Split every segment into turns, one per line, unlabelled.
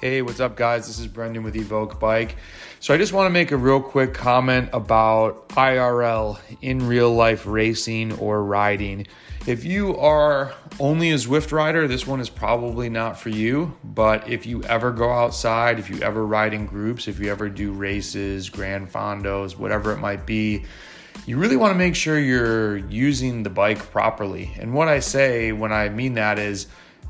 Hey, what's up, guys? This is Brendan with Evoq Bike. So, I just want to make a real quick comment about IRL in real life racing or riding. If you are only a Zwift rider, this one is probably not for you. But if you ever go outside, if you ever ride in groups, if you ever do races, grand fondos, whatever it might be, you really want to make sure you're using the bike properly. And what I say when I mean that is,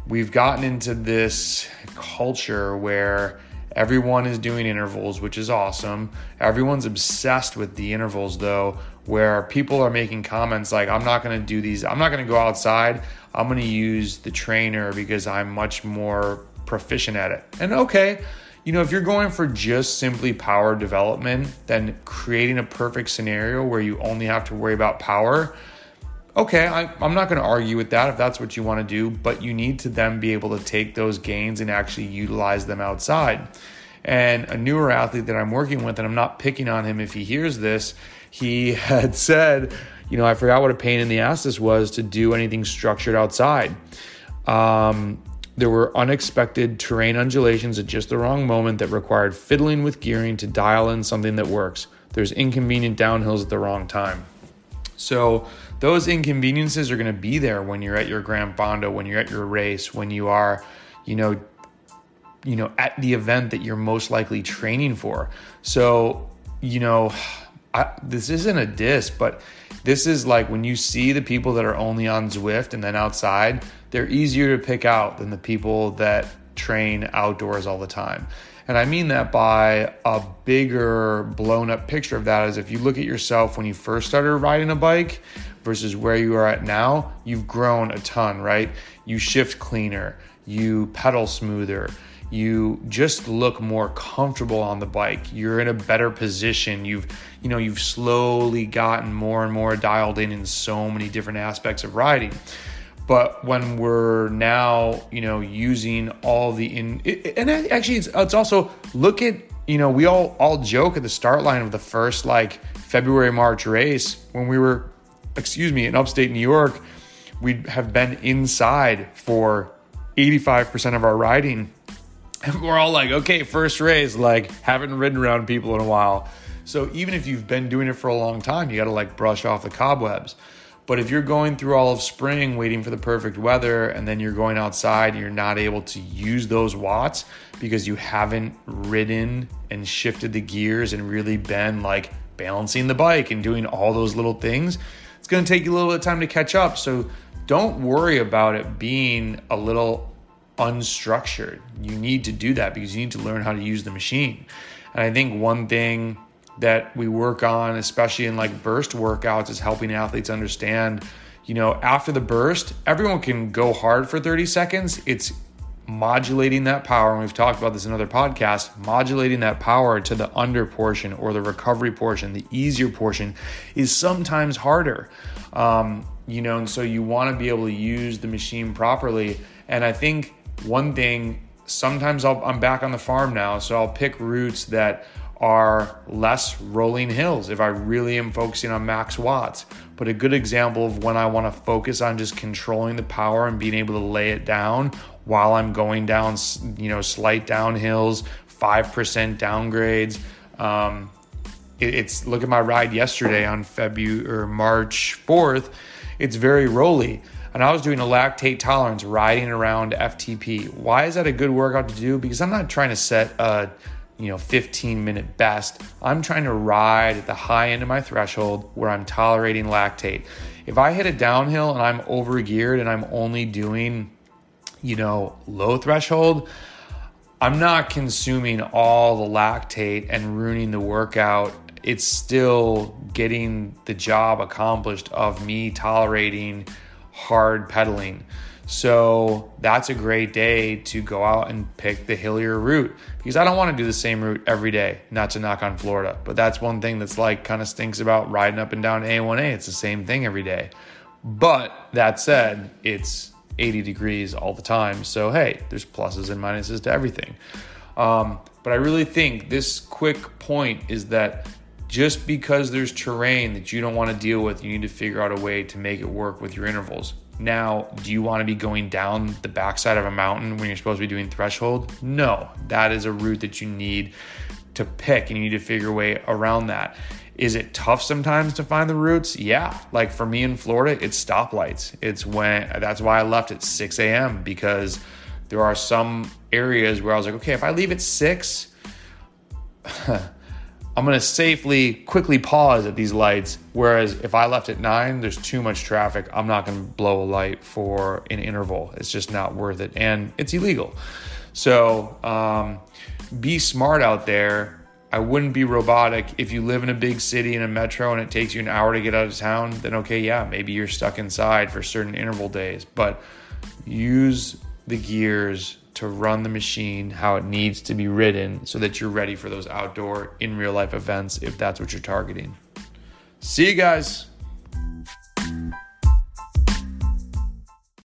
we've gotten into this culture where everyone is doing intervals, which is awesome. Everyone's obsessed with the intervals, though, where people are making comments like, I'm not going to do these, I'm not going to go outside. I'm going to use the trainer because I'm much more proficient at it. And okay, you know, if you're going for just simply power development, then creating a perfect scenario where you only have to worry about power okay, I, am not going to argue with that if that's what you want to do, but you need to then be able to take those gains and actually utilize them outside. And a newer athlete that I'm working with, and I'm not picking on him if he hears this, he had said, you know, I forgot what a pain in the ass this was to do anything structured outside. Um, there were unexpected terrain undulations at just the wrong moment that required fiddling with gearing to dial in something that works. There's inconvenient downhills at the wrong time. So those inconveniences are going to be there when you're at your Grand Fondo, when you're at your race, when you are, you know, you know, at the event that you're most likely training for. So, you know, I, this isn't a diss, but this is like when you see the people that are only on Zwift and then outside, they're easier to pick out than the people that train outdoors all the time. And I mean that by a bigger blown up picture of that is if you look at yourself when you first started riding a bike versus where you are at now, you've grown a ton, right? You shift cleaner, you pedal smoother, you just look more comfortable on the bike. You're in a better position. You've, you know, you've slowly gotten more and more dialed in in so many different aspects of riding. But when we're now, you know, using all the in, and actually, it's, it's also look at, you know, we all all joke at the start line of the first like February March race when we were excuse me, in upstate New York, we have been inside for 85% of our riding. And we're all like, okay, first race, like haven't ridden around people in a while. So even if you've been doing it for a long time, you got to like brush off the cobwebs. But if you're going through all of spring waiting for the perfect weather and then you're going outside and you're not able to use those watts because you haven't ridden and shifted the gears and really been like balancing the bike and doing all those little things, it's going to take you a little bit of time to catch up. So don't worry about it being a little unstructured. You need to do that because you need to learn how to use the machine. And I think one thing that we work on, especially in like burst workouts, is helping athletes understand, you know, after the burst, everyone can go hard for 30 seconds. It's modulating that power, and we've talked about this in other podcasts, modulating that power to the under portion or the recovery portion, the easier portion, is sometimes harder. Um, you know, and so you want to be able to use the machine properly. And I think one thing, sometimes i am back on the farm now, so I'll pick routes that are less rolling hills if I really am focusing on max watts. But a good example of when I want to focus on just controlling the power and being able to lay it down while I'm going down, you know, slight downhills, 5% downgrades. Um, it, it's look at my ride yesterday on February or March 4th. It's very rolly. And I was doing a lactate tolerance riding around FTP. Why is that a good workout to do? Because I'm not trying to set a you know 15 minute best. I'm trying to ride at the high end of my threshold where I'm tolerating lactate. If I hit a downhill and I'm over geared and I'm only doing you know, low threshold, I'm not consuming all the lactate and ruining the workout. It's still getting the job accomplished of me tolerating hard pedaling. So that's a great day to go out and pick the hillier route because I don't want to do the same route every day, not to knock on Florida. But that's one thing that's like kind of stinks about riding up and down A1A. It's the same thing every day. But that said, it's 80 degrees all the time. So, hey, there's pluses and minuses to everything. Um, but I really think this quick point is that just because there's terrain that you don't want to deal with, you need to figure out a way to make it work with your intervals. Now, do you want to be going down the backside of a mountain when you're supposed to be doing threshold? No, that is a route that you need to pick and you need to figure a way around that. Is it tough sometimes to find the routes? Yeah. Like for me in Florida, it's stoplights. It's when that's why I left at 6 a.m. because there are some areas where I was like, okay, if I leave at 6, I'm to safely, quickly pause at these lights. Whereas if I left at nine, there's too much traffic. I'm not to blow a light for an interval. It's just not worth it. And it's illegal. So um, be smart out there. I wouldn't be robotic. If you live in a big city in a metro and it takes you an hour to get out of town, then okay, yeah, maybe you're stuck inside for certain interval days. But use the gears to run the machine how it needs to be ridden so that you're ready for those outdoor in real life events if that's what you're targeting. See you guys.